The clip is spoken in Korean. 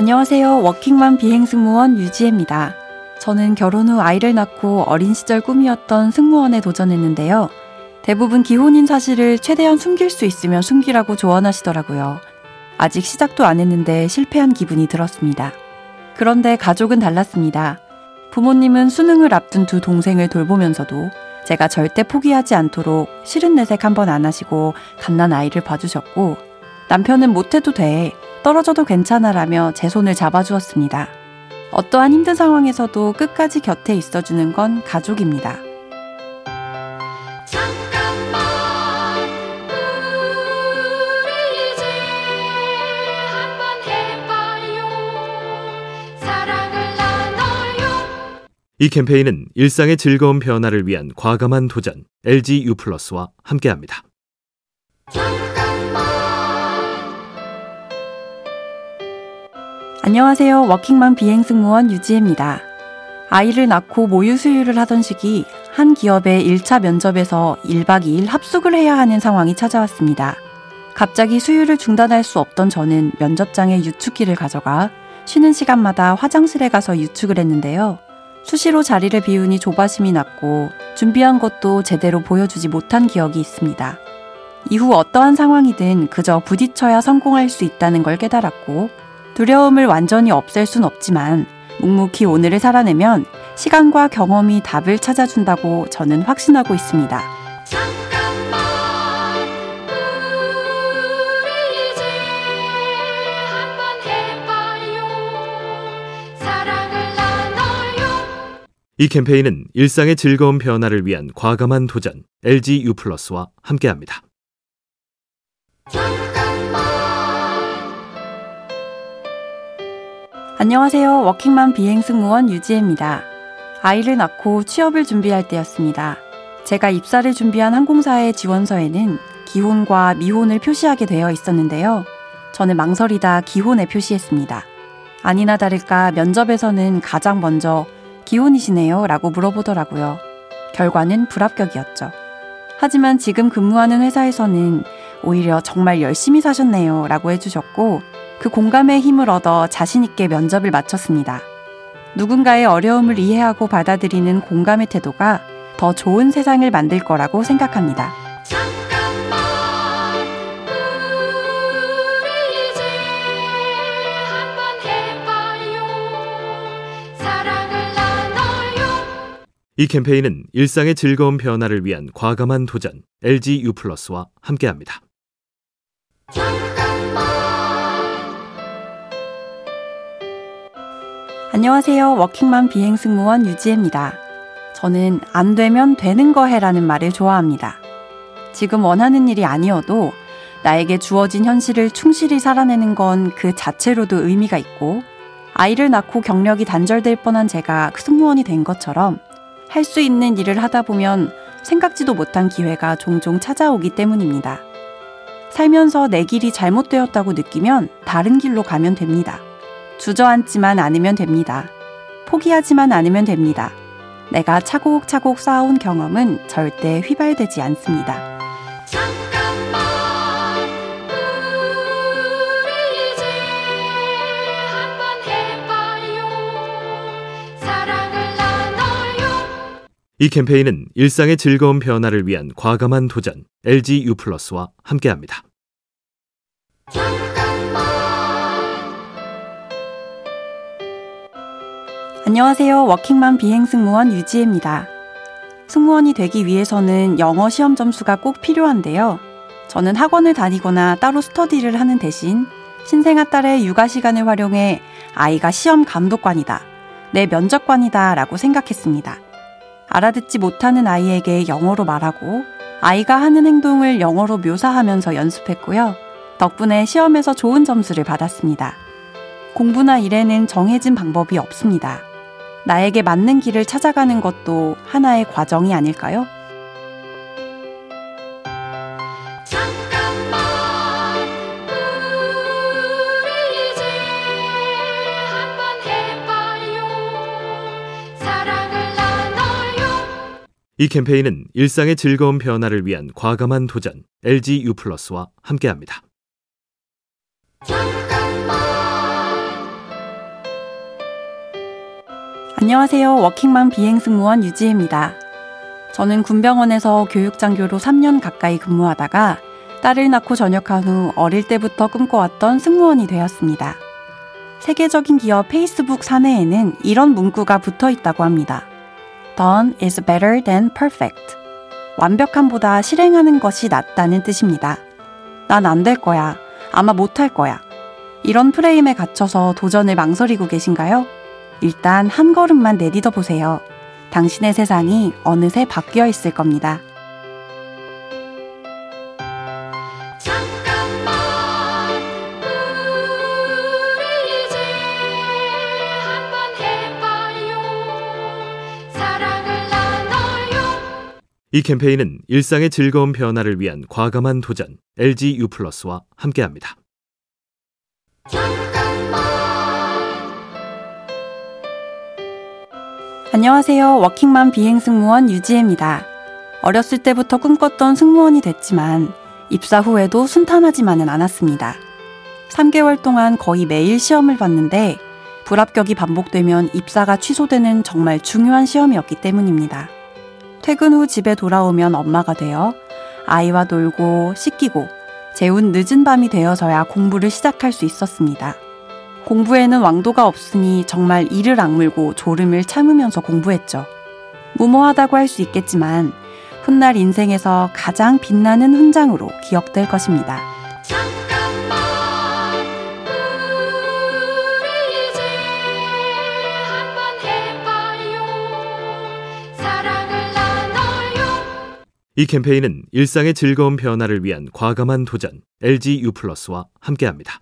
안녕하세요. 워킹맘 비행승무원 유지혜입니다. 저는 결혼 후 아이를 낳고 어린 시절 꿈이었던 승무원에 도전했는데요. 대부분 기혼인 사실을 최대한 숨길 수 있으면 숨기라고 조언하시더라고요. 아직 시작도 안 했는데 실패한 기분이 들었습니다. 그런데 가족은 달랐습니다. 부모님은 수능을 앞둔 두 동생을 돌보면서도 제가 절대 포기하지 않도록 싫은 내색 한번 안 하시고 갓난 아이를 봐주셨고 남편은 못해도 돼. 떨어져도 괜찮아라며 제 손을 잡아주었습니다. 어떠한 힘든 상황에서도 끝까지 곁에 있어주는 건 가족입니다. 이 캠페인은 일상의 즐거운 변화를 위한 과감한 도전 LG U+와 플러스와 함께합니다. 안녕하세요. 워킹맘 비행 승무원 유지혜입니다. 아이를 낳고 모유 수유를 하던 시기 한 기업의 1차 면접에서 1박 2일 합숙을 해야 하는 상황이 찾아왔습니다. 갑자기 수유를 중단할 수 없던 저는 면접장에 유축기를 가져가 쉬는 시간마다 화장실에 가서 유축을 했는데요. 수시로 자리를 비우니 조바심이 났고 준비한 것도 제대로 보여주지 못한 기억이 있습니다. 이후 어떠한 상황이든 그저 부딪혀야 성공할 수 있다는 걸 깨달았고 두려움을 완전히 없앨 순 없지만 묵묵히 오늘을 살아내면 시간과 경험이 답을 찾아준다고 저는 확신하고 있습니다. 이 캠페인은 일상의 즐거운 변화를 위한 과감한 도전 LG U+와 함께합니다. 안녕하세요. 워킹맘 비행승무원 유지혜입니다. 아이를 낳고 취업을 준비할 때였습니다. 제가 입사를 준비한 항공사의 지원서에는 기혼과 미혼을 표시하게 되어 있었는데요. 저는 망설이다 기혼에 표시했습니다. 아니나 다를까 면접에서는 가장 먼저 기혼이시네요 라고 물어보더라고요. 결과는 불합격이었죠. 하지만 지금 근무하는 회사에서는 오히려 정말 열심히 사셨네요 라고 해주셨고 그 공감의 힘을 얻어 자신있게 면접을 마쳤습니다. 누군가의 어려움을 이해하고 받아들이는 공감의 태도가 더 좋은 세상을 만들 거라고 생각합니다. 이 캠페인은 일상의 즐거운 변화를 위한 과감한 도전 LG U+와 함께합니다. 안녕하세요. 워킹맘 비행 승무원 유지혜입니다. 저는 안 되면 되는 거 해라는 말을 좋아합니다. 지금 원하는 일이 아니어도 나에게 주어진 현실을 충실히 살아내는 건 그 자체로도 의미가 있고 아이를 낳고 경력이 단절될 뻔한 제가 승무원이 된 것처럼 할 수 있는 일을 하다 보면 생각지도 못한 기회가 종종 찾아오기 때문입니다. 살면서 내 길이 잘못되었다고 느끼면 다른 길로 가면 됩니다. 주저앉지만 않으면 됩니다. 포기하지만 않으면 됩니다. 내가 차곡차곡 쌓아온 경험은 절대 휘발되지 않습니다. 이 캠페인은 일상의 즐거운 변화를 위한 과감한 도전 LG U+와 함께합니다. 안녕하세요. 워킹맘 비행승무원 유지혜입니다. 승무원이 되기 위해서는 영어 시험 점수가 꼭 필요한데요. 저는 학원을 다니거나 따로 스터디를 하는 대신 신생아 딸의 육아 시간을 활용해 아이가 시험 감독관이다, 내 면접관이다 라고 생각했습니다. 알아듣지 못하는 아이에게 영어로 말하고 아이가 하는 행동을 영어로 묘사하면서 연습했고요. 덕분에 시험에서 좋은 점수를 받았습니다. 공부나 일에는 정해진 방법이 없습니다. 나에게 맞는 길을 찾아가는 것도 하나의 과정이 아닐까요? 이 캠페인은 일상의 즐거운 변화를 위한 과감한 도전 LG U+와 함께합니다. 안녕하세요. 워킹맘 비행승무원 유지혜입니다. 저는 군병원에서 교육장교로 3년 가까이 근무하다가 딸을 낳고 전역한 후 어릴 때부터 꿈꿔왔던 승무원이 되었습니다. 세계적인 기업 페이스북 사내에는 이런 문구가 붙어 있다고 합니다. Done is better than perfect. 완벽함보다 실행하는 것이 낫다는 뜻입니다. 난 안 될 거야. 아마 못할 거야. 이런 프레임에 갇혀서 도전을 망설이고 계신가요? 일단 한 걸음만 내딛어 보세요. 당신의 세상이 어느새 바뀌어 있을 겁니다. 잠깐만 우리 이제 한번 해봐요 사랑을 나눠요 이 캠페인은 일상의 즐거운 변화를 위한 과감한 도전 LG U+와 함께합니다. 안녕하세요. 워킹맘 비행승무원 유지혜입니다. 어렸을 때부터 꿈꿨던 승무원이 됐지만 입사 후에도 순탄하지만은 않았습니다. 3개월 동안 거의 매일 시험을 봤는데 불합격이 반복되면 입사가 취소되는 정말 중요한 시험이었기 때문입니다. 퇴근 후 집에 돌아오면 엄마가 되어 아이와 놀고 씻기고 재운 늦은 밤이 되어서야 공부를 시작할 수 있었습니다. 공부에는 왕도가 없으니 정말 이를 악물고 졸음을 참으면서 공부했죠. 무모하다고 할 수 있겠지만 훗날 인생에서 가장 빛나는 훈장으로 기억될 것입니다. 잠깐만 우리 이제 한번 해봐요 사랑을 나눠요 이 캠페인은 일상의 즐거운 변화를 위한 과감한 도전 LG U+와 함께합니다.